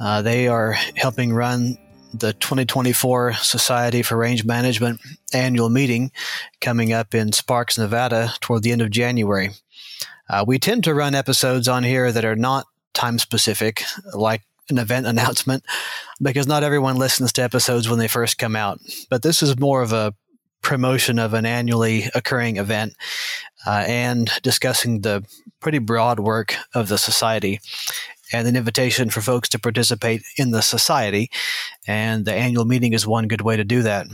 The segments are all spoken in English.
Uh, they are helping run the 2024 Society for Range Management annual meeting coming up in Sparks, Nevada toward the end of January. Uh, we tend to run episodes on here that are not time specific, like an event announcement, because not everyone listens to episodes when they first come out. But this is more of a promotion of an annually occurring event uh, and discussing the pretty broad work of the society and an invitation for folks to participate in the society. And the annual meeting is one good way to do that.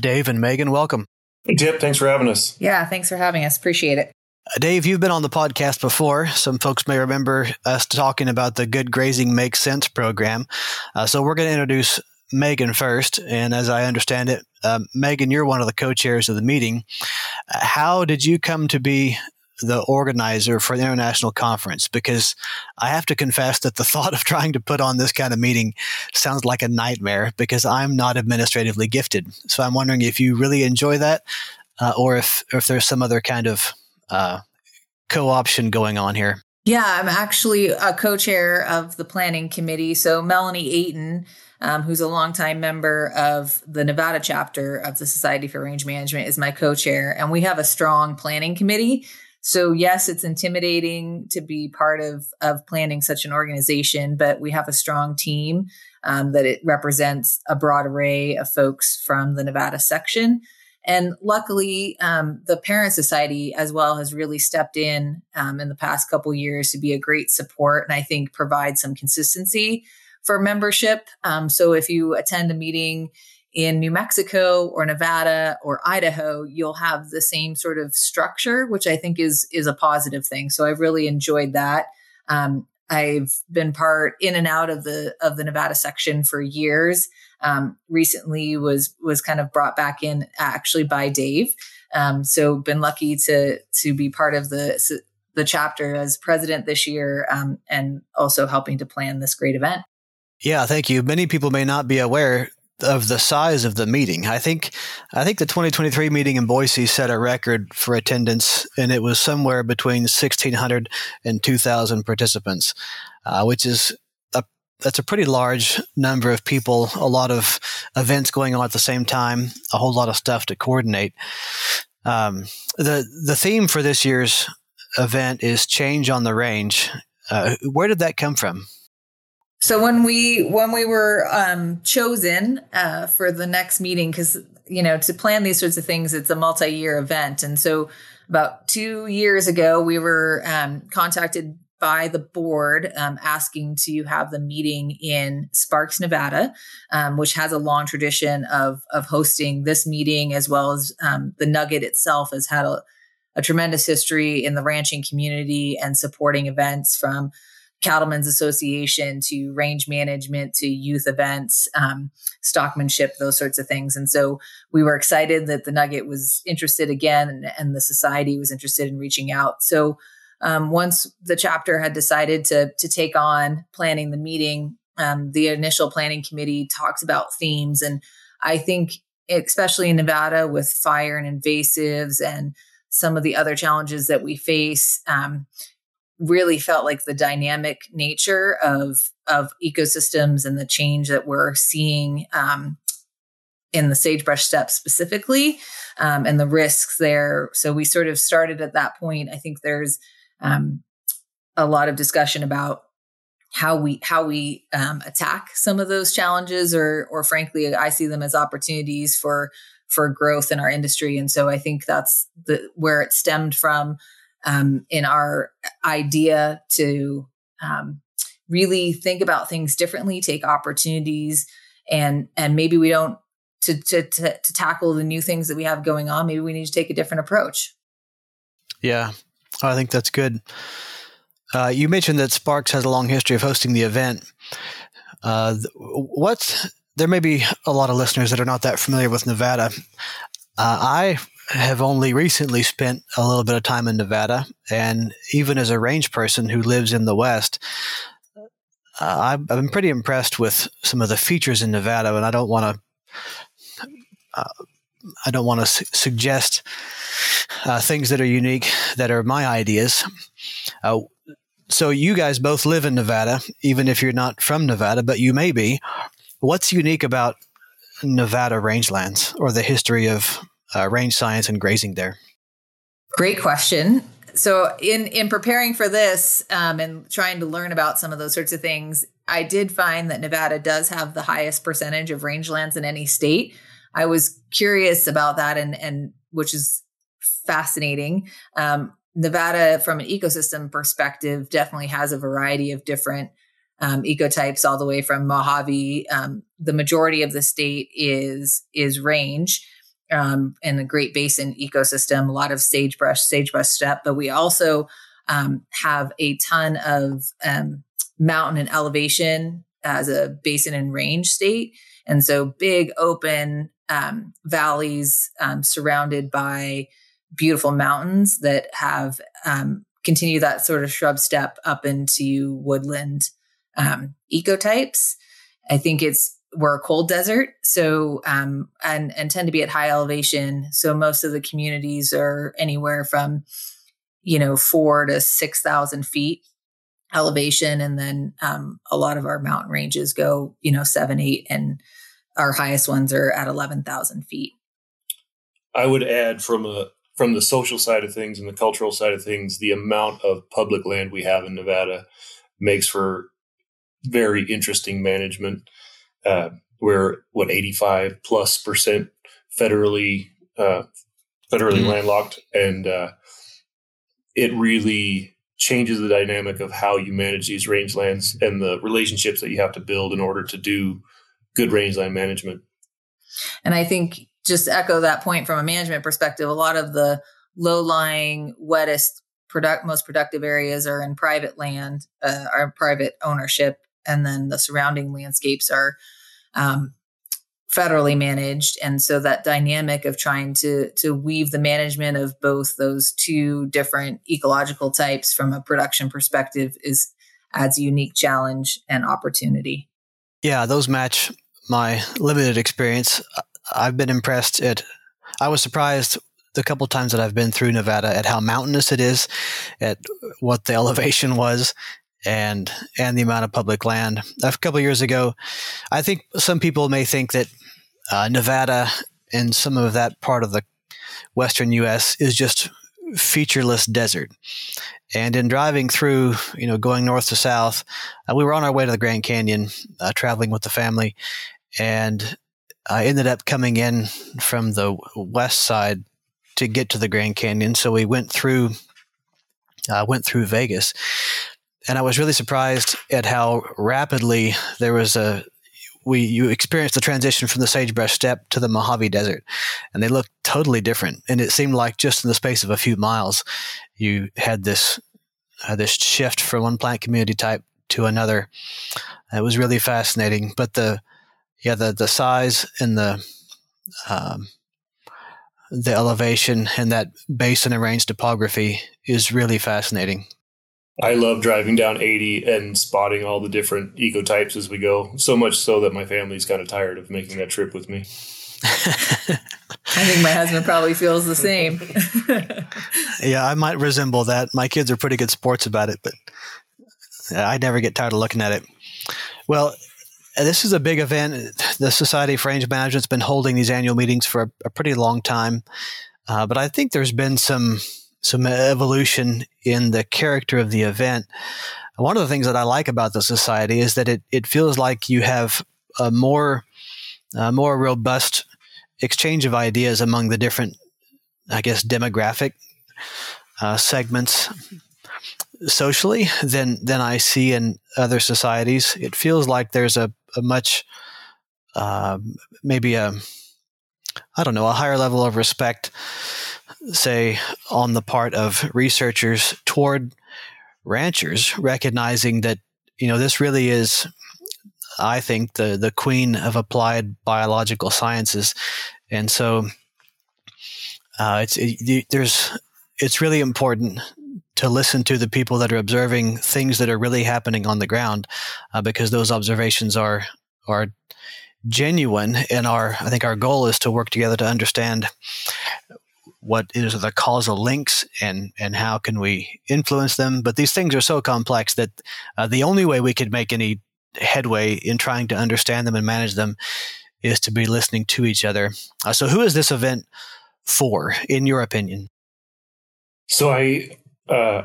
Dave and Meghan, welcome. Hey, Tip. Thanks for having us. Yeah, thanks for having us. Appreciate it. Uh, Dave, you've been on the podcast before. Some folks may remember us talking about the Good Grazing Makes Sense program. Uh, so we're going to introduce Meghan first. And as I understand it, uh, Meghan, you're one of the co chairs of the meeting. Uh, how did you come to be the organizer for the international conference because I have to confess that the thought of trying to put on this kind of meeting sounds like a nightmare because I'm not administratively gifted. So I'm wondering if you really enjoy that, uh, or if if there's some other kind of uh, co-option going on here. Yeah, I'm actually a co-chair of the planning committee. So Melanie Ayton, um, who's a longtime member of the Nevada chapter of the Society for Range Management, is my co-chair, and we have a strong planning committee. So yes, it's intimidating to be part of of planning such an organization, but we have a strong team um, that it represents a broad array of folks from the Nevada section. And luckily, um, the Parent Society as well has really stepped in um, in the past couple years to be a great support, and I think provide some consistency for membership. Um, so if you attend a meeting in New Mexico or Nevada or Idaho, you'll have the same sort of structure, which I think is is a positive thing. So I've really enjoyed that. Um, I've been part in and out of the of the Nevada section for years. Um, recently was was kind of brought back in actually by Dave. Um, so been lucky to to be part of the the chapter as president this year, um, and also helping to plan this great event. Yeah, thank you. Many people may not be aware of the size of the meeting. I think I think the 2023 meeting in Boise set a record for attendance, and it was somewhere between 1,600 and 2,000 participants, uh, which is a that's a pretty large number of people. A lot of events going on at the same time, a whole lot of stuff to coordinate. Um, the the theme for this year's event is change on the range. Uh, where did that come from? So when we when we were um, chosen uh, for the next meeting, because you know to plan these sorts of things, it's a multi-year event, and so about two years ago, we were um, contacted by the board um, asking to have the meeting in Sparks, Nevada, um, which has a long tradition of of hosting this meeting, as well as um, the Nugget itself has had a, a tremendous history in the ranching community and supporting events from Cattlemen's Association to range management to youth events, um, stockmanship, those sorts of things. And so we were excited that the Nugget was interested again and, and the society was interested in reaching out. So um, once the chapter had decided to, to take on planning the meeting, um, the initial planning committee talks about themes. And I think, especially in Nevada with fire and invasives and some of the other challenges that we face, um, really felt like the dynamic nature of of ecosystems and the change that we're seeing um, in the sagebrush steppe specifically um, and the risks there. So we sort of started at that point. I think there's um, a lot of discussion about how we how we um, attack some of those challenges, or or frankly, I see them as opportunities for for growth in our industry. And so I think that's the where it stemmed from um, in our idea to um, really think about things differently, take opportunities, and and maybe we don't to, to to to tackle the new things that we have going on. Maybe we need to take a different approach. Yeah, I think that's good. Uh, you mentioned that Sparks has a long history of hosting the event. Uh, what there may be a lot of listeners that are not that familiar with Nevada. Uh, I have only recently spent a little bit of time in Nevada, and even as a range person who lives in the West, uh, I've, been pretty impressed with some of the features in Nevada, and I don't want to. Uh, I don't want to su- suggest uh, things that are unique that are my ideas. Uh, so you guys both live in Nevada, even if you're not from Nevada, but you may be. What's unique about Nevada rangelands or the history of uh, range science and grazing there? Great question. So, in in preparing for this um, and trying to learn about some of those sorts of things, I did find that Nevada does have the highest percentage of rangelands in any state. I was curious about that, and and which is fascinating. Um, Nevada, from an ecosystem perspective, definitely has a variety of different um, ecotypes, all the way from Mojave. Um, the majority of the state is is range, um, in the Great Basin ecosystem, a lot of sagebrush, sagebrush steppe, but we also um, have a ton of um, mountain and elevation as a basin and range state. And so big open um, valleys um, surrounded by beautiful mountains that have um, continue that sort of shrub step up into woodland ecotypes. I think it's we're a cold desert, so um, and and tend to be at high elevation. So most of the communities are anywhere from you know four to six thousand feet elevation, and then um, a lot of our mountain ranges go you know seven, eight, and our highest ones are at eleven thousand feet. I would add from a from the social side of things and the cultural side of things, the amount of public land we have in Nevada makes for very interesting management uh, we're what 85 plus percent federally uh, federally mm-hmm. landlocked, and uh, it really changes the dynamic of how you manage these rangelands and the relationships that you have to build in order to do good rangeland management. And I think just echo that point from a management perspective, a lot of the low lying, wettest, product, most productive areas are in private land, uh, are private ownership and then the surrounding landscapes are um, federally managed. And so that dynamic of trying to to weave the management of both those two different ecological types from a production perspective is adds a unique challenge and opportunity. Yeah those match my limited experience. I've been impressed at i was surprised the couple times that i've been through nevada at how mountainous it is at what the elevation was and and the amount of public land. A couple years ago, I think some people may think that uh, Nevada and some of that part of the western U.S. is just featureless desert. And in driving through, you know, going north to south, uh, we were on our way to the Grand Canyon, uh, traveling with the family, and I ended up coming in from the west side to get to the Grand Canyon. So we went through, uh, went through Vegas, and I was really surprised at how rapidly there was a we you experienced the transition from the sagebrush steppe to the Mojave Desert, and they looked totally different. And it seemed like just in the space of a few miles, you had this uh, this shift from one plant community type to another. It was really fascinating. But the yeah the the size and the um, the elevation and that basin and range topography is really fascinating. I love driving down 80 and spotting all the different ecotypes as we go. So much so that my family's kind of tired of making that trip with me. I think my husband probably feels the same. yeah, I might resemble that. My kids are pretty good sports about it, but I never get tired of looking at it. Well, this is a big event. The Society for Range Management's been holding these annual meetings for a, a pretty long time, uh, but I think there's been some some evolution in the character of the event. One of the things that I like about the society is that it, it feels like you have a more a more robust exchange of ideas among the different, I guess, demographic uh, segments socially than than I see in other societies. It feels like there's a, a much uh, maybe a I don't know a higher level of respect say, on the part of researchers toward ranchers, recognizing that, you know, this really is I think, the, the queen of applied biological sciences. And so uh, it's, it, there's, it's really important to listen to the people that are observing things that are really happening on the ground uh, because those observations are, are genuine and our i think our goal is to work together to understand what is the causal links and and how can we influence them. But these things are so complex that uh, the only way we could make any headway in trying to understand them and manage them is to be listening to each other. Uh, so who is this event for in your opinion? So i uh,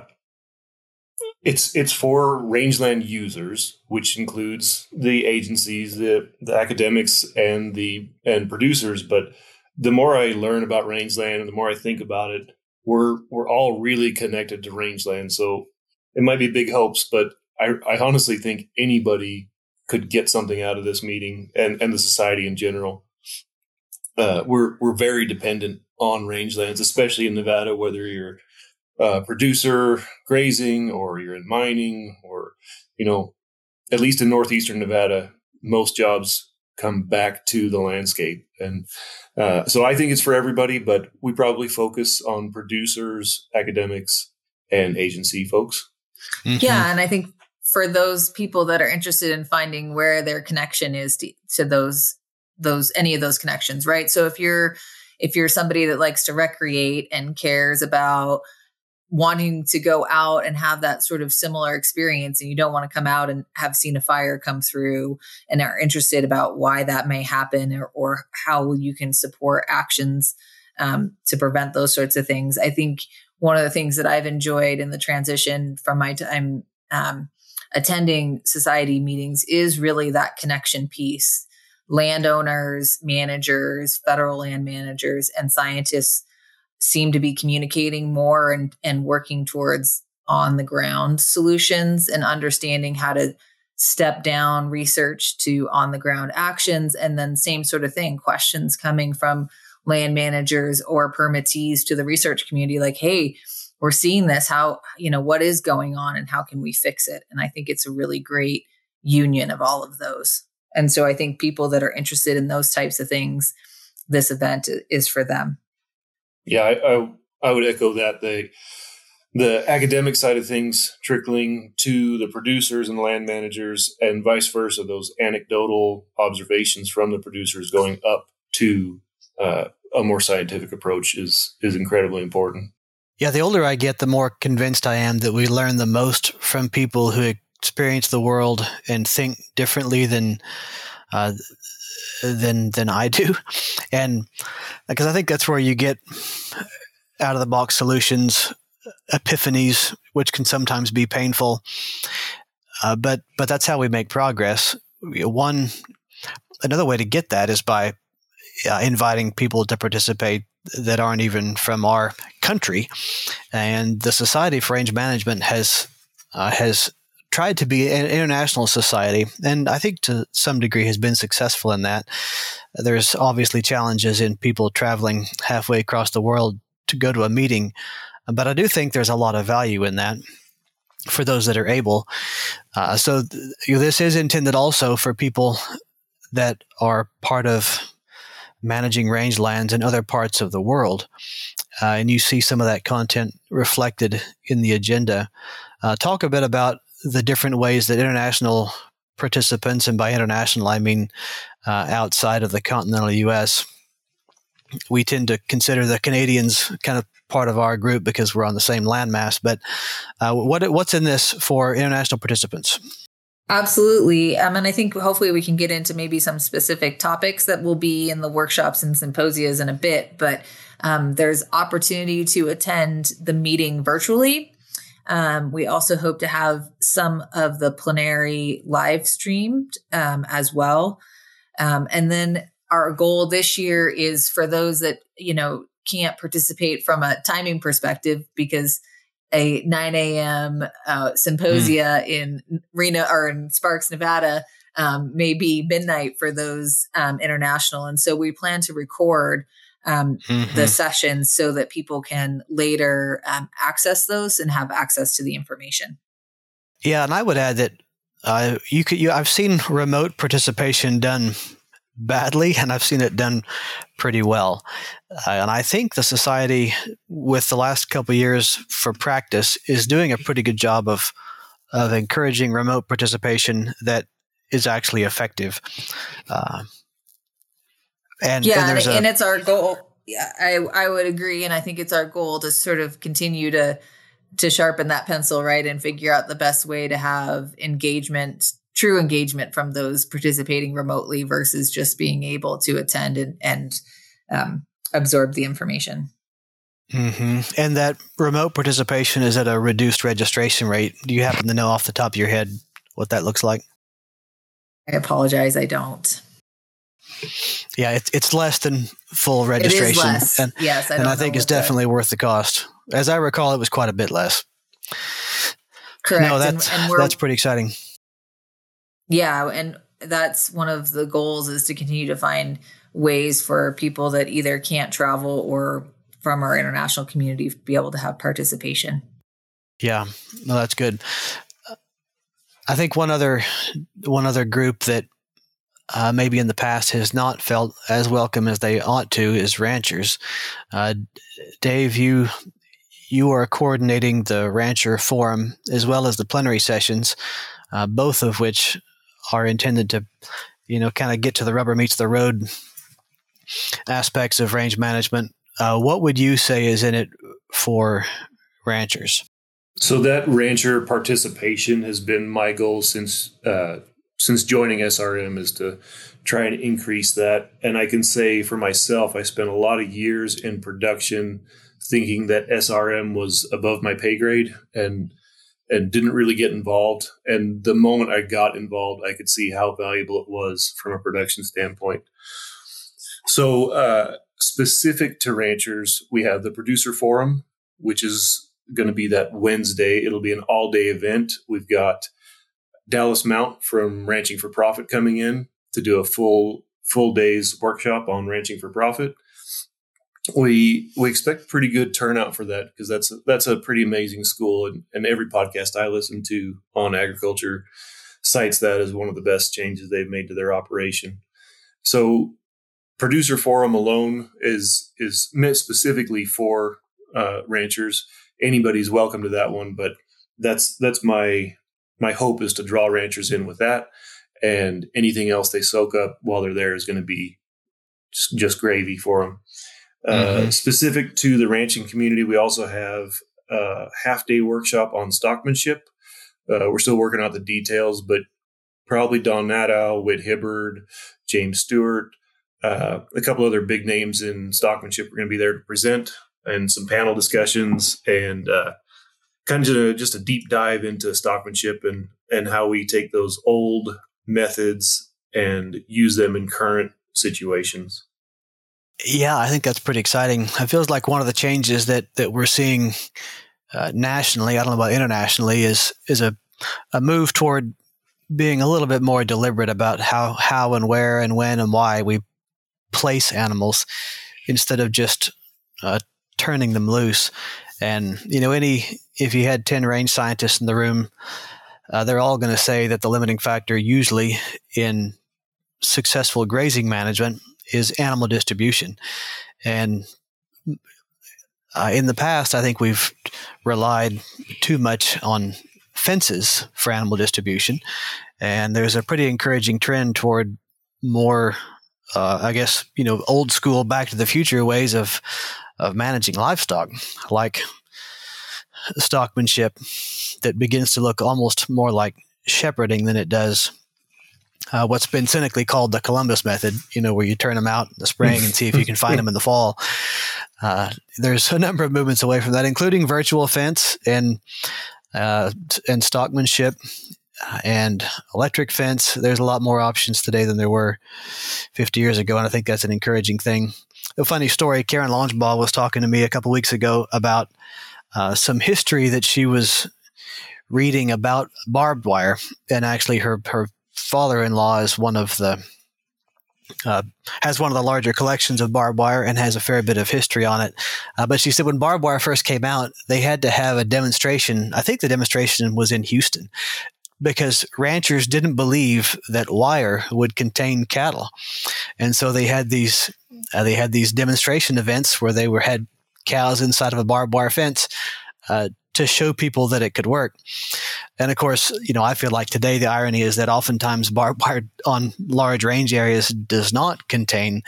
it's it's for rangeland users which includes the agencies the the academics and the and producers but the more I learn about rangeland and the more I think about it, we're we're all really connected to rangeland. So it might be big hopes, but I, I honestly think anybody could get something out of this meeting and, and the society in general. Uh, we're we're very dependent on rangelands, especially in Nevada, whether you're a producer grazing or you're in mining or you know, at least in northeastern Nevada, most jobs come back to the landscape. And uh, so I think it's for everybody, but we probably focus on producers, academics, and agency folks. Mm-hmm. Yeah. And I think for those people that are interested in finding where their connection is to, to those, those, any of those connections, right? So if you're, if you're somebody that likes to recreate and cares about wanting to go out and have that sort of similar experience and you don't want to come out and have seen a fire come through and are interested about why that may happen or, or how you can support actions um, to prevent those sorts of things. I think one of the things that i've enjoyed in the transition from my time um, attending society meetings is really that connection piece. Landowners managers federal land managers and scientists seem to be communicating more and, and working towards on the ground solutions and understanding how to step down research to on the ground actions. And then, same sort of thing questions coming from land managers or permittees to the research community like, hey, we're seeing this. How, you know, what is going on and how can we fix it? And I think it's a really great union of all of those. And so I think people that are interested in those types of things, this event is for them. Yeah, I, I, I would echo that. The the academic side of things trickling to the producers and land managers, and vice versa. Those anecdotal observations from the producers going up to uh, a more scientific approach is is incredibly important. Yeah, the older I get, the more convinced I am that we learn the most from people who experience the world and think differently than uh, than than I do, and because I think that's where you get out of the box solutions, epiphanies, which can sometimes be painful. Uh, but but that's how we make progress. One another way to get that is by uh, inviting people to participate that aren't even from our country, and the Society for Range Management has uh, has tried to be an international society, and I think to some degree has been successful in that. There's obviously challenges in people traveling halfway across the world to go to a meeting, but I do think there's a lot of value in that for those that are able. Uh, so th- this is intended also for people that are part of managing rangelands in other parts of the world. Uh, and you see some of that content reflected in the agenda. Uh, talk a bit about the different ways that international participants, and by international I mean uh, outside of the continental U.S., we tend to consider the Canadians kind of part of our group because we're on the same landmass. But uh, what what's in this for international participants? Absolutely. Um, and I think hopefully we can get into maybe some specific topics that will be in the workshops and symposias in a bit. But um, there's opportunity to attend the meeting virtually. Um, we also hope to have some of the plenary live streamed um, as well. Um, and then our goal this year is for those that, you know, can't participate from a timing perspective because a 9 a.m. Uh, symposia mm. in Reno or in Sparks, Nevada, um, may be midnight for those um, international. And so we plan to record um, mm-hmm. the sessions so that people can later um, access those and have access to the information. Yeah, and I would add that Uh, you could, you, I've seen remote participation done badly, and I've seen it done pretty well. Uh, and I think the society, with the last couple years for practice, is doing a pretty good job of of encouraging remote participation that is actually effective. Uh, and yeah, and, and, a, and it's our goal. Yeah, I I would agree, and I think it's our goal to sort of continue to to sharpen that pencil, right, and figure out the best way to have engagement true engagement from those participating remotely versus just being able to attend and, and um, absorb the information. Mm-hmm. And that remote participation is at a reduced registration rate. Do you happen to know off the top of your head what that looks like? I apologize, I don't. Yeah, it's it's less than full registration. It. And, yes, I and I think it's definitely worth the cost. As I recall, it was quite a bit less. Correct. No, that's and, and that's pretty exciting. Yeah, and that's one of the goals is to continue to find ways for people that either can't travel or from our international community be able to have participation. Yeah, no, that's good. I think one other one other group that uh, maybe in the past has not felt as welcome as they ought to as ranchers. Uh, Dave, you you are coordinating the rancher forum as well as the plenary sessions, uh, both of which are intended to, you know, kind of get to the rubber meets the road aspects of range management. Uh, what would you say is in it for ranchers? So that rancher participation has been my goal since uh, since joining SRM is to try and increase that. And I can say for myself, I spent a lot of years in production thinking that SRM was above my pay grade and and didn't really get involved. And the moment I got involved, I could see how valuable it was from a production standpoint. So, uh, specific to ranchers, we have the producer forum, which is going to be that Wednesday. It'll be an all day event. We've got Dallas Mount from Ranching for Profit coming in to do a full full day's workshop on ranching for profit we we expect pretty good turnout for that because that's a, that's a pretty amazing school and, and every podcast I listen to on agriculture cites that as one of the best changes they've made to their operation. So producer forum alone is is meant specifically for uh, ranchers. Anybody's welcome to that one, but that's that's my my hope is to draw ranchers in with that, and anything else they soak up while they're there is going to be just, gravy for them. Mm-hmm. Uh, specific to the ranching community, we also have a half day workshop on stockmanship. Uh, we're still working out the details, but probably Don Nadow, Whit Hibbard, James Stewart, uh, a couple other big names in stockmanship are going to be there to present and some panel discussions and uh, kind of just a deep dive into stockmanship and, and how we take those old methods and use them in current situations. Yeah, I think that's pretty exciting. It feels like one of the changes that that we're seeing uh, nationally. I don't know about internationally. Is is a a move toward being a little bit more deliberate about how how and where and when and why we place animals instead of just uh, turning them loose. And you know, any if you had ten range scientists in the room, uh, they're all going to say that the limiting factor usually in successful grazing management is animal distribution. And uh, in the past, I think we've relied too much on fences for animal distribution. And there's a pretty encouraging trend toward more, uh, I guess, you know, old school, back to the future ways of, of managing livestock, like stockmanship that begins to look almost more like shepherding than it does uh, what's been cynically called the Columbus method, you know, where you turn them out in the spring and see if you can find them in the fall. Uh, there's a number of movements away from that, including virtual fence and uh, and stockmanship uh, and electric fence. There's a lot more options today than there were 50 years ago, and I think that's an encouraging thing. A funny story: Karen Launchbaugh was talking to me a couple weeks ago about uh, some history that she was reading about barbed wire, and actually her her father-in-law is one of the uh, has one of the larger collections of barbed wire and has a fair bit of history on it. Uh, but she said when barbed wire first came out, they had to have a demonstration. I think the demonstration was in Houston because ranchers didn't believe that wire would contain cattle, and so they had these uh, they had these demonstration events where they were had cows inside of a barbed wire fence uh, to show people that it could work. And of course, you know, I feel like today the irony is that oftentimes barbed wire on large range areas does not contain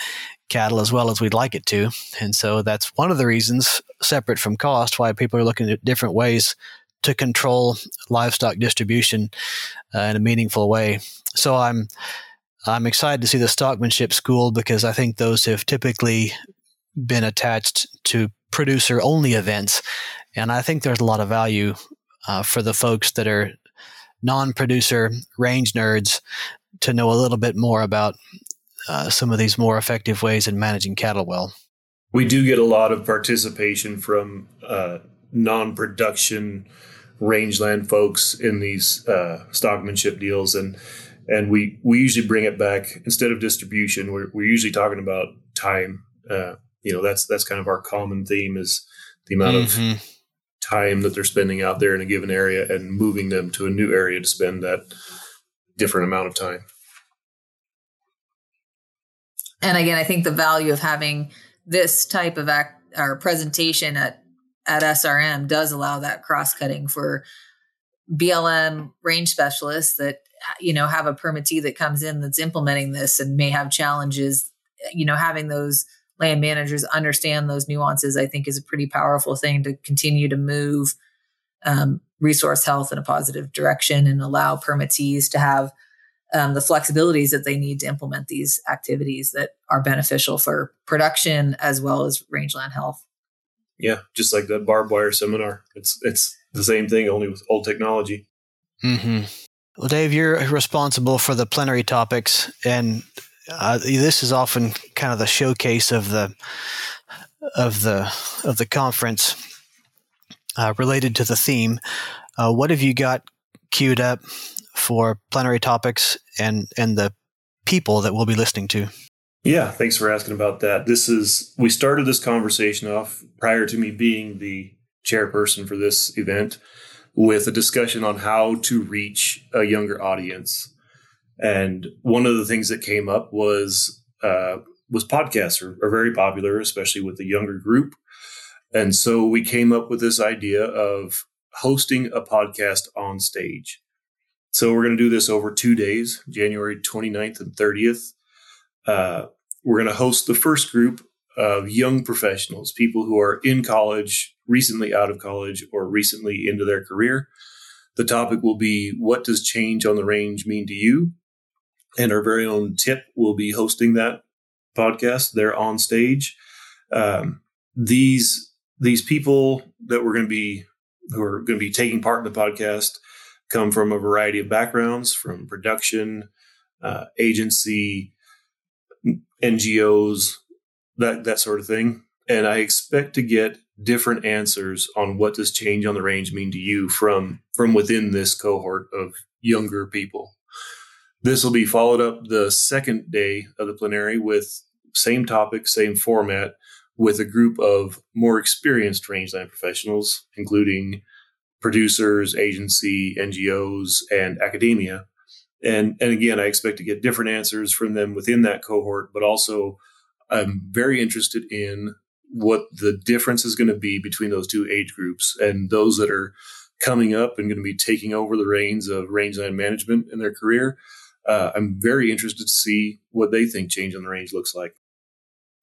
cattle as well as we'd like it to. And so that's one of the reasons, separate from cost, why people are looking at different ways to control livestock distribution uh, in a meaningful way. So I'm I'm excited to see the stockmanship school because I think those have typically been attached to producer only events. And I think there's a lot of value uh, for the folks that are non producer range nerds to know a little bit more about uh, some of these more effective ways in managing cattle well. We do get a lot of participation from uh, non production rangeland folks in these uh, stockmanship deals. And and we, we usually bring it back instead of distribution. We're, we're usually talking about time uh, you know that's that's kind of our common theme is the amount mm-hmm. of time that they're spending out there in a given area and moving them to a new area to spend that different amount of time. And again, I think the value of having this type of act or presentation at at SRM does allow that cross cutting for BLM range specialists that you know have a permittee that comes in that's implementing this and may have challenges you know having those land managers understand those nuances, I think is a pretty powerful thing to continue to move um, resource health in a positive direction and allow permittees to have um, the flexibilities that they need to implement these activities that are beneficial for production as well as rangeland health. Yeah, just like that barbed wire seminar. It's it's the same thing, only with old technology. Mm-hmm. Well, Dave, you're responsible for the plenary topics, and uh, this is often kind of the showcase of the of the of the conference uh, related to the theme. Uh, what have you got queued up for plenary topics and and the people that we'll be listening to? Yeah, thanks for asking about that. This is we started this conversation off prior to me being the chairperson for this event with a discussion on how to reach a younger audience. And one of the things that came up was uh, was podcasts are, are very popular, especially with the younger group. And so we came up with this idea of hosting a podcast on stage. So we're going to do this over two days, January 29th and 30th. Uh, we're going to host the first group of young professionals, people who are in college, recently out of college, or recently into their career. The topic will be What does change on the range mean to you? and our very own Tip will be hosting that podcast. They're on stage. Um, these these people that we're going to be who are going to be taking part in the podcast come from a variety of backgrounds, from production, uh, agency, NGOs, that that sort of thing. And I expect to get different answers on what does change on the range mean to you from from within this cohort of younger people. This will be followed up the second day of the plenary with same topic, same format, with a group of more experienced rangeland professionals, including producers, agency, NGOs, and academia. And, and again, I expect to get different answers from them within that cohort, but also I'm very interested in what the difference is going to be between those two age groups and those that are coming up and going to be taking over the reins of rangeland management in their career uh, I'm very interested to see what they think change on the range looks like.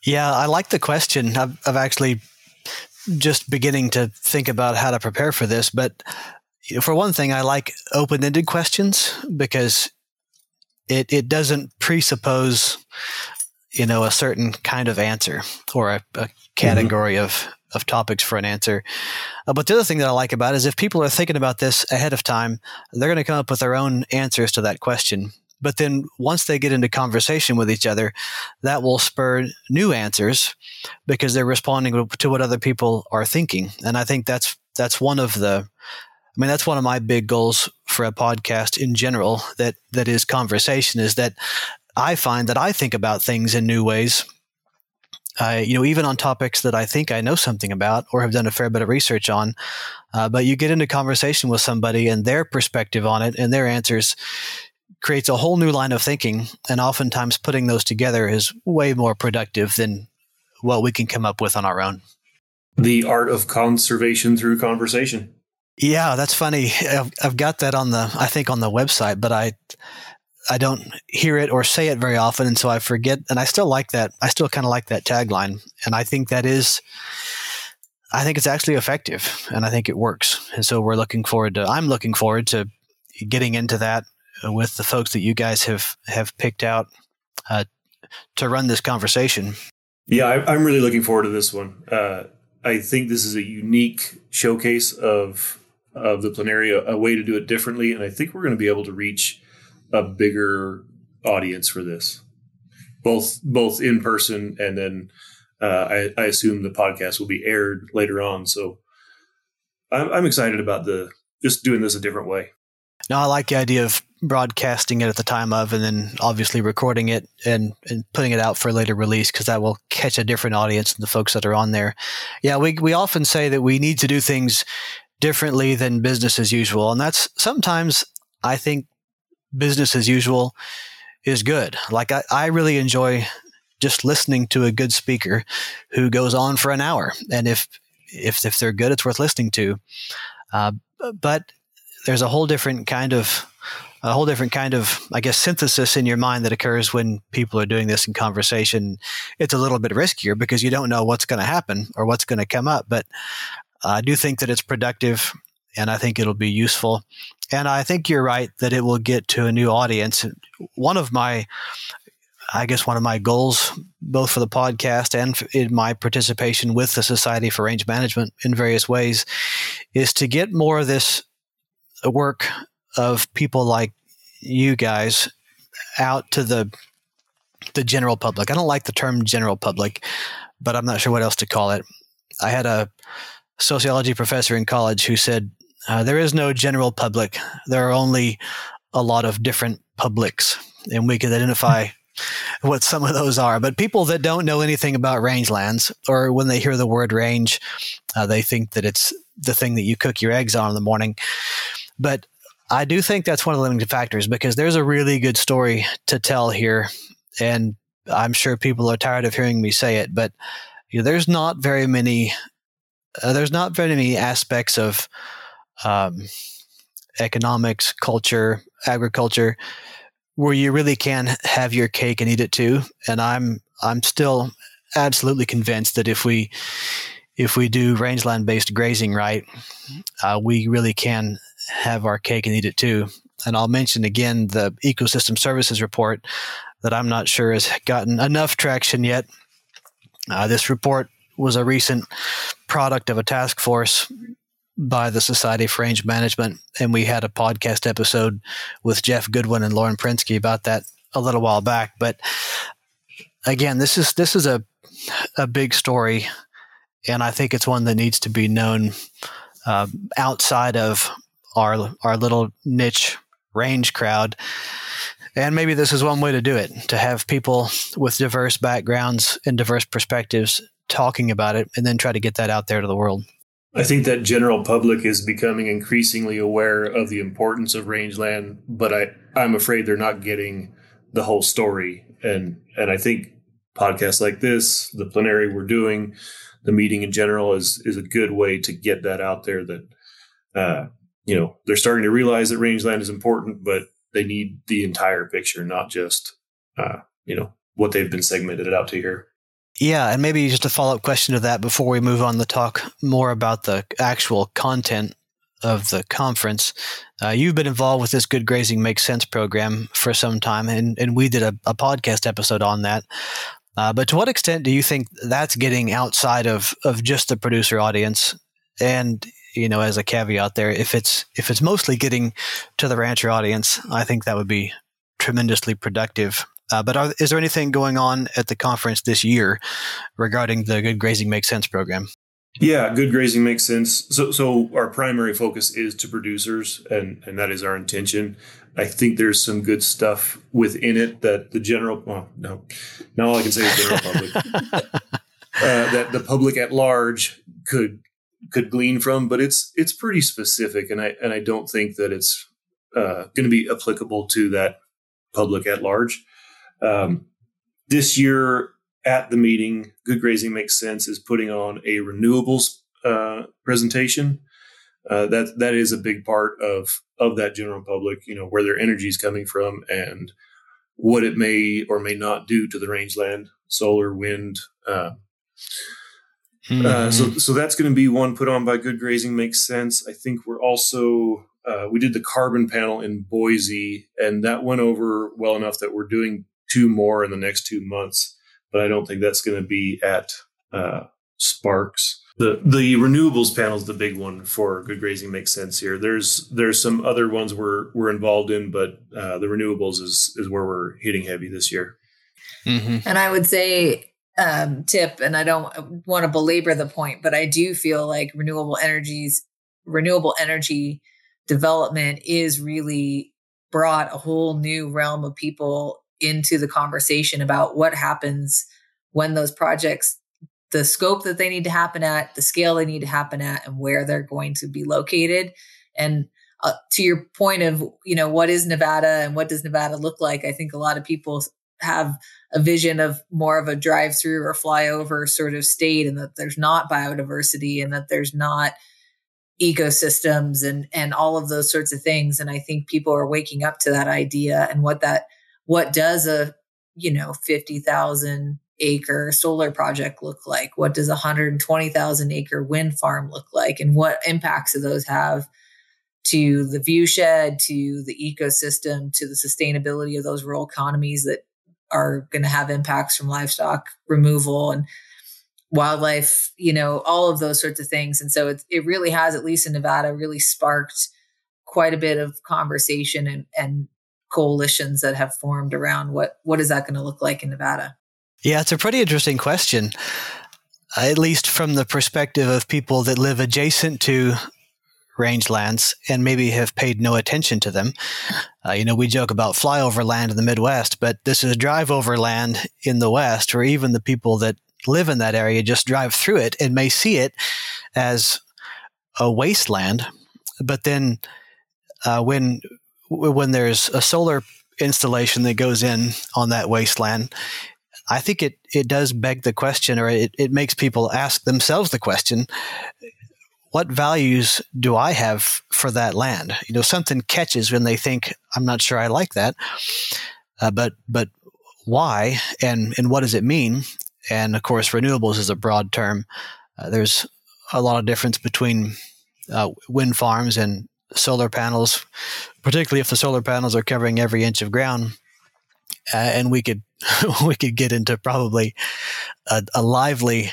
Yeah, I like the question. I've, I've actually just beginning to think about how to prepare for this, but for one thing, I like open-ended questions because it it doesn't presuppose you know a certain kind of answer or a, a category mm-hmm. of of topics for an answer. Uh, but the other thing that I like about it is if people are thinking about this ahead of time, they're going to come up with their own answers to that question. But then once they get into conversation with each other, that will spur new answers because they're responding to what other people are thinking. And I think that's that's one of the I mean that's one of my big goals for a podcast in general that that is conversation is that I find that I think about things in new ways uh, you know, even on topics that I think I know something about or have done a fair bit of research on. Uh, but you get into conversation with somebody and their perspective on it and their answers creates a whole new line of thinking. And oftentimes putting those together is way more productive than what we can come up with on our own. The art of conservation through conversation. Yeah, that's funny. I've, I've got that on the, I think on the website, but I, I don't hear it or say it very often, and so I forget. And I still like that. I still kind of like that tagline, and I think that is, I think it's actually effective, and I think it works. And so we're looking forward to. I'm looking forward to getting into that with the folks that you guys have have picked out uh, to run this conversation. Yeah, I, am really looking forward to this one. Uh, I think this is a unique showcase of of the plenaria, a way to do it differently, and I think we're going to be able to reach a bigger audience for this, both both in person and then uh, I, I, assume the podcast will be aired later on. So I'm, I'm excited about the just doing this a different way. No, I like the idea of broadcasting it at the time of, and then obviously recording it and, and putting it out for later release because that will catch a different audience than the folks that are on there. Yeah, we we often say that we need to do things differently than business as usual, and that's sometimes I think business as usual is good. Like I, I really enjoy just listening to a good speaker who goes on for an hour, and if if if they're good, it's worth listening to. Uh, but there's a whole different kind of a whole different kind of i guess synthesis in your mind that occurs when people are doing this in conversation it's a little bit riskier because you don't know what's going to happen or what's going to come up but i do think that it's productive and i think it'll be useful and I think you're right that it will get to a new audience. One of my, I guess, one of my goals, both for the podcast and in my participation with the Society for Range Management in various ways, is to get more of this work of people like you guys out to the the general public. I don't like the term general public, but I'm not sure what else to call it. I had a sociology professor in college who said uh, there is no general public. There are only a lot of different publics, and we can identify what some of those are. But people that don't know anything about rangelands, or when they hear the word range, uh, they think that it's the thing that you cook your eggs on in the morning. But I do think that's one of the limiting factors because there's a really good story to tell here, and I'm sure people are tired of hearing me say it, but you know, there's not very many. Uh, there's not very many aspects of um, economics, culture, agriculture, where you really can have your cake and eat it too. And I'm I'm still absolutely convinced that if we if we do rangeland based grazing right, uh, we really can have our cake and eat it too. And I'll mention again the ecosystem services report that I'm not sure has gotten enough traction yet. Uh, this report was a recent product of a task force by the Society for Range Management, and we had a podcast episode with Jeff Goodwin and Lauren Porensky about that a little while back. But again, this is this is a a big story, and I think it's one that needs to be known uh, outside of our our little niche range crowd. And maybe this is one way to do it to have people with diverse backgrounds and diverse perspectives talking about it and then try to get that out there to the world. I think that general public is becoming increasingly aware of the importance of rangeland, but I, I'm afraid they're not getting the whole story. And and I think podcasts like this, the plenary we're doing, the meeting in general is is a good way to get that out there that uh, you know, they're starting to realize that rangeland is important, but they need the entire picture, not just uh, you know, what they've been segmented out to here. Yeah, and maybe just a follow up question to that before we move on to talk more about the actual content of the conference. Uh, you've been involved with this Good Grazing Makes Sense program for some time, and, and we did a, a podcast episode on that. Uh, but to what extent do you think that's getting outside of, of just the producer audience? And you know, as a caveat there, if it's if it's mostly getting to the rancher audience, I think that would be tremendously productive uh, but are, is there anything going on at the conference this year regarding the Good Grazing Makes Sense program? Yeah, good grazing makes sense. So, so our primary focus is to producers, and and that is our intention. I think there's some good stuff within it that the general. Well, no, now all I can say is general public. uh, that the public at large could could glean from, but it's it's pretty specific, and I and I don't think that it's uh, going to be applicable to that public at large. Um, this year at the meeting, Good Grazing Makes Sense is putting on a renewables uh, presentation. Uh, that that is a big part of of that general public. You know where their energy is coming from and what it may or may not do to the rangeland, solar, wind. Uh, mm-hmm. uh, so so that's going to be one put on by Good Grazing makes sense. I think we're also uh, we did the carbon panel in Boise, and that went over well enough that we're doing two more in the next two months. But I don't think that's going to be at uh, Sparks the the renewables panel is the big one for good grazing makes sense here. There's there's some other ones we're we're involved in, but uh, the renewables is is where we're hitting heavy this year. Mm-hmm. And I would say um, tip, and I don't want to belabor the point, but I do feel like renewable energies, renewable energy development is really brought a whole new realm of people into the conversation about what happens when those projects the scope that they need to happen at, the scale they need to happen at, and where they're going to be located. And uh, to your point of, you know, what is Nevada and what does Nevada look like? I think a lot of people have a vision of more of a drive through or flyover sort of state and that there's not biodiversity and that there's not ecosystems and and all of those sorts of things and i think people are waking up to that idea and what that what does a you know 50,000 acre solar project look like? What does a 120,000 acre wind farm look like? And what impacts do those have to the viewshed, to the ecosystem, to the sustainability of those rural economies that are going to have impacts from livestock removal and wildlife, you know, all of those sorts of things. And so it, it really has, at least in Nevada, really sparked quite a bit of conversation and, and coalitions that have formed around what what is that going to look like in Nevada. Yeah, it's a pretty interesting question, at least from the perspective of people that live adjacent to rangelands and maybe have paid no attention to them. Uh, you know, we joke about flyover land in the Midwest, but this is drive over land in the West, where even the people that live in that area just drive through it and may see it as a wasteland. But then uh, when when there's a solar installation that goes in on that wasteland, I think it, it does beg the question, or it, it makes people ask themselves the question what values do I have for that land? You know, something catches when they think, I'm not sure I like that. Uh, but, but why and, and what does it mean? And of course, renewables is a broad term. Uh, there's a lot of difference between uh, wind farms and solar panels, particularly if the solar panels are covering every inch of ground. Uh, and we could we could get into probably a, a lively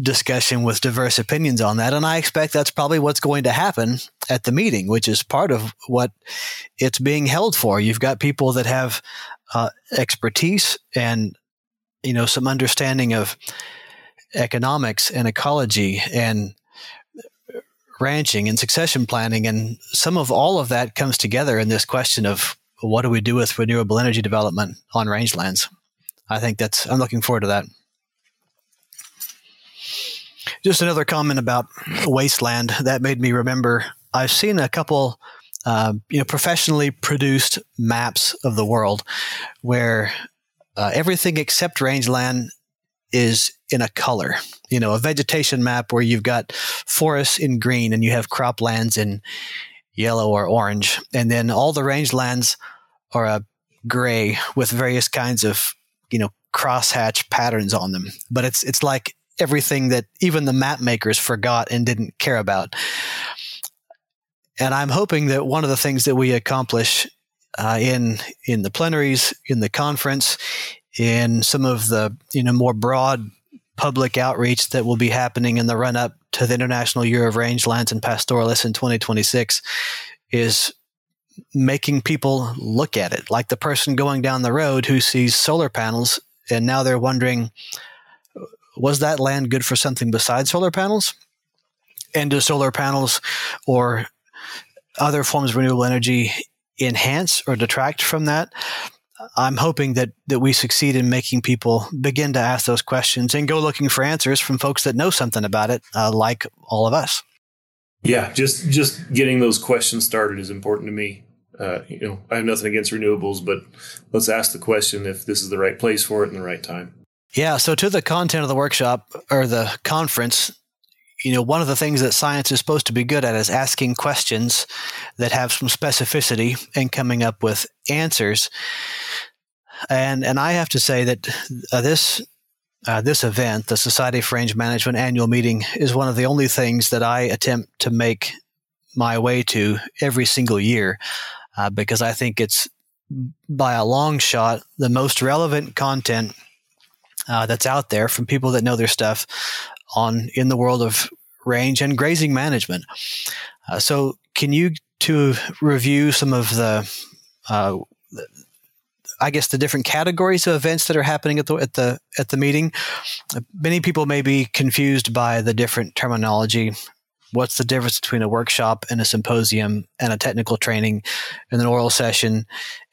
discussion with diverse opinions on that. And I expect that's probably what's going to happen at the meeting, which is part of what it's being held for. You've got people that have uh, expertise and, you know, some understanding of economics and ecology and ranching and succession planning. And some of all of that comes together in this question of what do we do with renewable energy development on rangelands? I think that's, I'm looking forward to that. Just another comment about wasteland that made me remember I've seen a couple, uh, you know, professionally produced maps of the world where uh, everything except rangeland is in a color. You know, a vegetation map where you've got forests in green and you have croplands in yellow or orange. And then all the rangelands are a gray with various kinds of, you know, crosshatch patterns on them. But it's it's like everything that even the map makers forgot and didn't care about. And I'm hoping that one of the things that we accomplish uh, in in the plenaries, in the conference, in some of the you know more broad public outreach that will be happening in the run up to the International Year of Rangelands and Pastoralists in 2026 is making people look at it. Like the person going down the road who sees solar panels and now they're wondering was that land good for something besides solar panels? And do solar panels or other forms of renewable energy enhance or detract from that I'm hoping that that we succeed in making people begin to ask those questions and go looking for answers from folks that know something about it, uh, like all of us. Yeah, just just getting those questions started is important to me. Uh, you know, I have nothing against renewables, but let's ask the question if this is the right place for it and the right time. Yeah. So to the content of the workshop or the conference, you know, one of the things that science is supposed to be good at is asking questions that have some specificity and coming up with answers. And and I have to say that uh, this uh, this event, the Society for Range Management annual meeting, is one of the only things that I attempt to make my way to every single year uh, because I think it's by a long shot the most relevant content uh, that's out there from people that know their stuff on in the world of range and grazing management. Uh, so, can you to review some of the, uh, I guess, the different categories of events that are happening at the at the at the meeting? Many people may be confused by the different terminology. What's the difference between a workshop and a symposium and a technical training and an oral session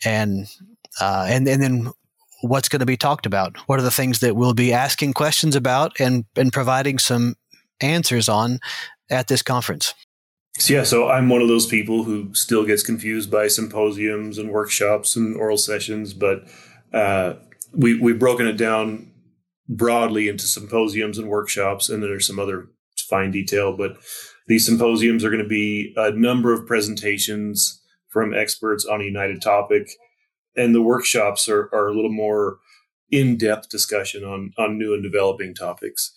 and uh, and and then what's going to be talked about? What are the things that we'll be asking questions about and, and providing some answers on at this conference? So, yeah, so I'm one of those people who still gets confused by symposiums and workshops and oral sessions, but uh, we, we've broken it down broadly into symposiums and workshops, and then there's some other fine detail. But these symposiums are going to be a number of presentations from experts on a united topic and the workshops are, are a little more in-depth discussion on on new and developing topics.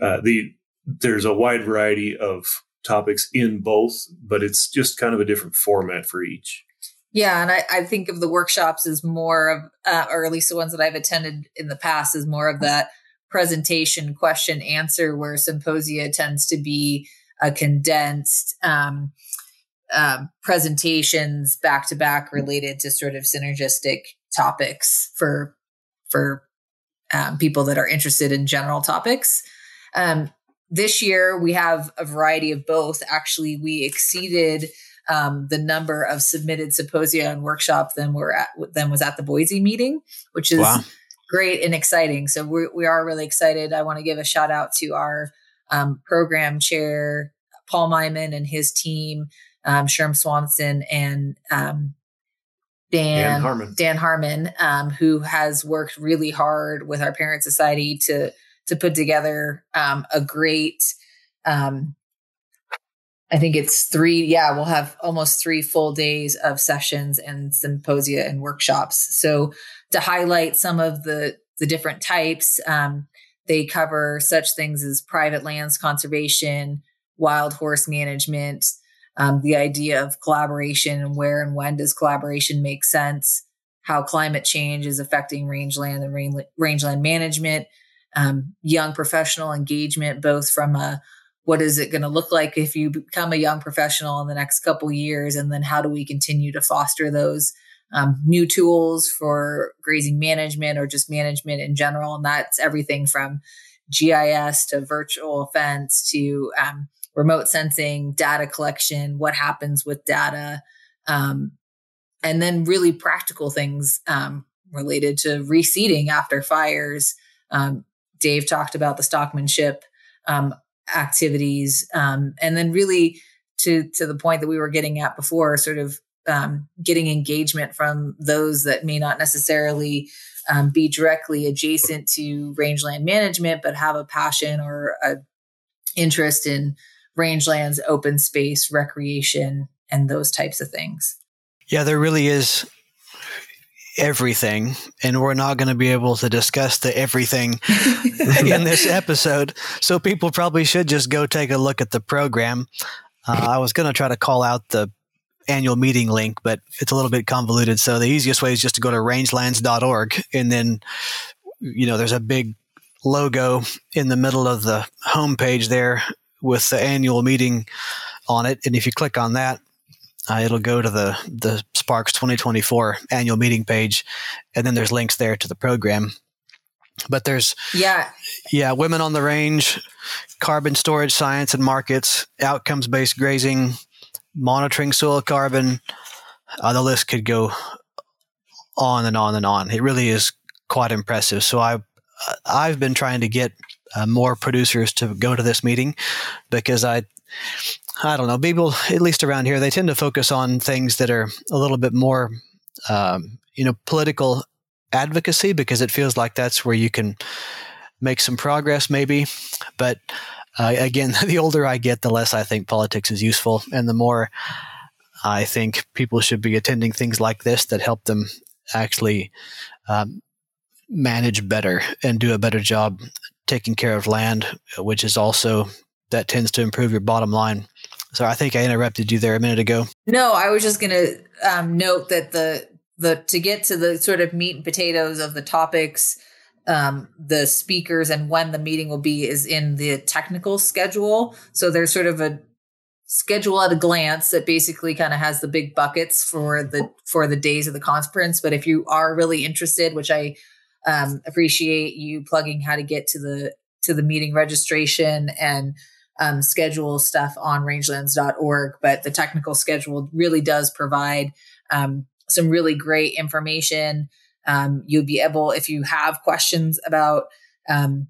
Uh, the there's a wide variety of topics in both, but it's just kind of a different format for each. Yeah, and I, I think of the workshops as more of, uh, or at least the ones that I've attended in the past, is more of that presentation, question, answer, where symposia tends to be a condensed. Um, um, presentations back to back related to sort of synergistic topics for for um, people that are interested in general topics. Um, this year we have a variety of both. Actually, we exceeded um, the number of submitted symposia and workshop than were at than was at the Boise meeting, which is wow. great and exciting. So we we are really excited. I want to give a shout out to our um, program chair Paul Meiman and his team um, Sherm Swanson and um, Dan, Dan Harmon, Dan Harmon um, who has worked really hard with our parent society to to put together um, a great. Um, I think it's three. Yeah, we'll have almost three full days of sessions and symposia and workshops. So to highlight some of the the different types, um, they cover such things as private lands conservation, wild horse management, um, the idea of collaboration and where and when does collaboration make sense, how climate change is affecting rangeland and range, rangeland management, um, young professional engagement, both from a what is it going to look like if you become a young professional in the next couple years, and then how do we continue to foster those um, new tools for grazing management or just management in general, and that's everything from GIS to virtual fence to um, remote sensing, data collection, what happens with data, um, and then really practical things um, related to reseeding after fires. Um, Dave talked about the stockmanship um, activities, um, and then really to to the point that we were getting at before, sort of um, getting engagement from those that may not necessarily be directly adjacent to rangeland management, but have a passion or a interest in rangelands, open space, recreation, and those types of things. Yeah, there really is everything, and we're not going to be able to discuss the everything in this episode. So people probably should just go take a look at the program. Uh, I was going to try to call out the annual meeting link, but it's a little bit convoluted. So the easiest way is just to go to rangelands.org and then, you know, there's a big logo in the middle of the homepage there with the annual meeting on it. And if you click on that, uh, it'll go to the the Sparks 2024 annual meeting page, and then there's links there to the program. But there's yeah yeah women on the range, carbon storage science and markets, outcomes based grazing, monitoring soil carbon. Uh, the list could go on and on and on. It really is quite impressive. So I I've been trying to get uh, more producers to go to this meeting because I I don't know people at least around here they tend to focus on things that are a little bit more um, you know political advocacy because it feels like that's where you can make some progress maybe. But uh, again the older i get the less i think politics is useful and the more i think people should be attending things like this that help them actually um, manage better and do a better job taking care of land which is also that tends to improve your bottom line. So i think i interrupted you there a minute ago. No i was just going to um, note that the the to get to the sort of meat and potatoes of the topics um, the speakers and when the meeting will be is in the technical schedule. So there's sort of a schedule at a glance that basically kind of has the big buckets for the for the days of the conference. But if you are really interested which i um, appreciate you plugging how to get to the to the meeting registration and um, schedule stuff on rangelands.org but the technical schedule really does provide um, some really great information. Um, you'll be able, if you have questions about um,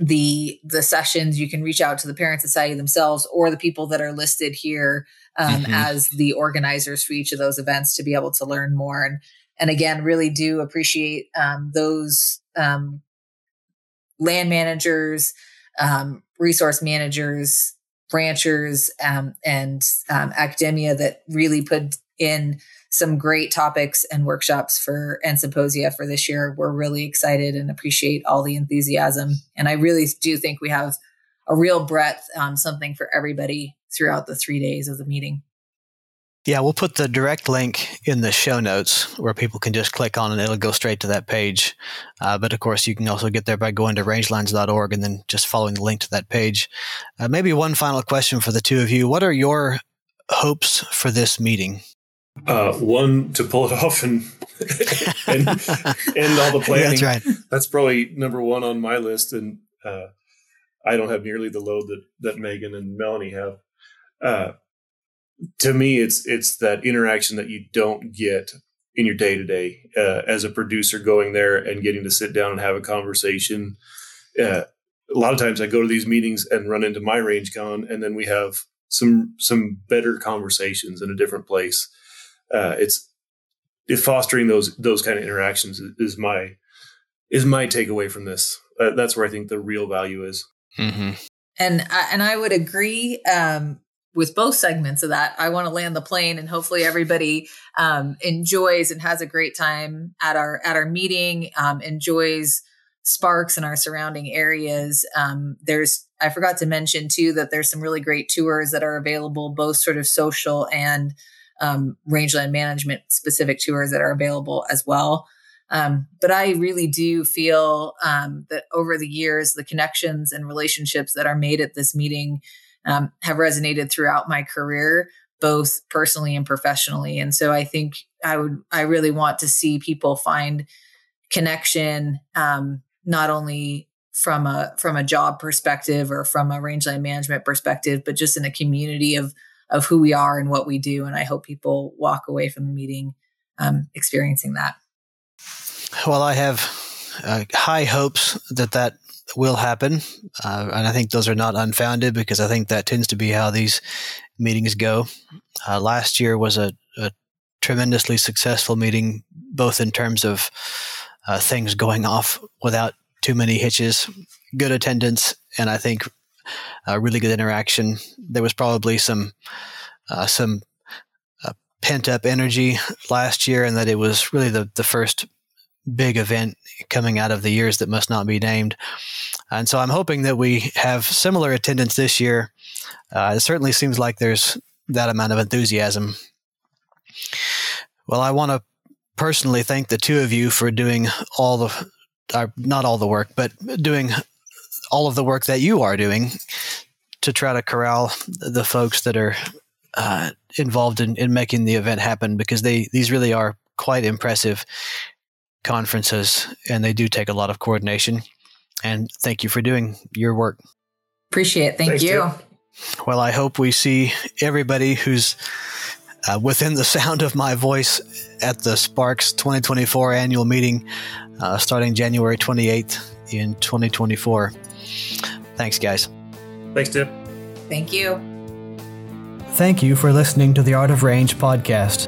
the the sessions, you can reach out to the Parent Society themselves or the people that are listed here um, mm-hmm. as the organizers for each of those events to be able to learn more. And and again, really do appreciate um, those um, land managers, um, resource managers, ranchers, and academia that really put in some great topics and workshops for and symposia for this year. We're really excited and appreciate all the enthusiasm. And I really do think we have a real breadth, um, something for everybody throughout the three days of the meeting. Yeah, we'll put the direct link in the show notes where people can just click on and it'll go straight to that page. Uh, but of course, you can also get there by going to rangelands.org and then just following the link to that page. Uh, maybe one final question for the two of you. What are your hopes for this meeting? Uh, one to pull it off and and end all the planning. That's right. That's probably number one on my list, and uh, I don't have nearly the load that that Meghan and Melanie have. To me, it's it's that interaction that you don't get in your day to day as a producer going there and getting to sit down and have a conversation. Uh, a lot of times, I go to these meetings and run into my range con, and then we have some some better conversations in a different place uh, it's if fostering those those kind of interactions is my is my takeaway from this. Uh, that's where I think the real value is. Mm-hmm. And I, and I would agree um, with both segments of that. I want to land the plane, and hopefully everybody um, enjoys and has a great time at our at our meeting. Um, enjoys sparks in our surrounding areas. Um, there's I forgot to mention too that there's some really great tours that are available, both sort of social and um, rangeland management specific tours that are available as well. Um, but I really do feel um, that over the years, the connections and relationships that are made at this meeting um, have resonated throughout my career, both personally and professionally. And so I think I would, I really want to see people find connection, um, not only from a from a job perspective or from a rangeland management perspective, but just in a community of of who we are and what we do. And I hope people walk away from the meeting um, experiencing that. Well, I have uh, high hopes that that will happen. Uh, and I think those are not unfounded because I think that tends to be how these meetings go. Uh, last year was a, a, tremendously successful meeting, both in terms of uh, things going off without too many hitches, good attendance, and I think really good interaction. There was probably some uh, some uh, pent up energy last year, and that it was really the the first big event coming out of the years that must not be named. And so I'm hoping that we have similar attendance this year. Uh, it certainly seems like there's that amount of enthusiasm. Well, I want to personally thank the two of you for doing all the, uh, not all the work, but doing all of the work that you are doing to try to corral the folks that are uh, involved in, in making the event happen because they these really are quite impressive conferences and they do take a lot of coordination. And thank you for doing your work. Appreciate it. Thank Thanks, you. Well, I hope we see everybody who's uh, within the sound of my voice at the Sparks 2024 annual meeting uh, starting January 28th in 2024. Thanks, guys. Thanks, Tip. Thank you. Thank you for listening to the Art of Range podcast.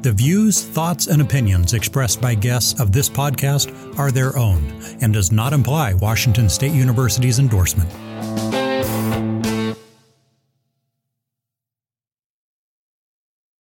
The views, thoughts, and opinions expressed by guests of this podcast are their own and does not imply Washington State University's endorsement.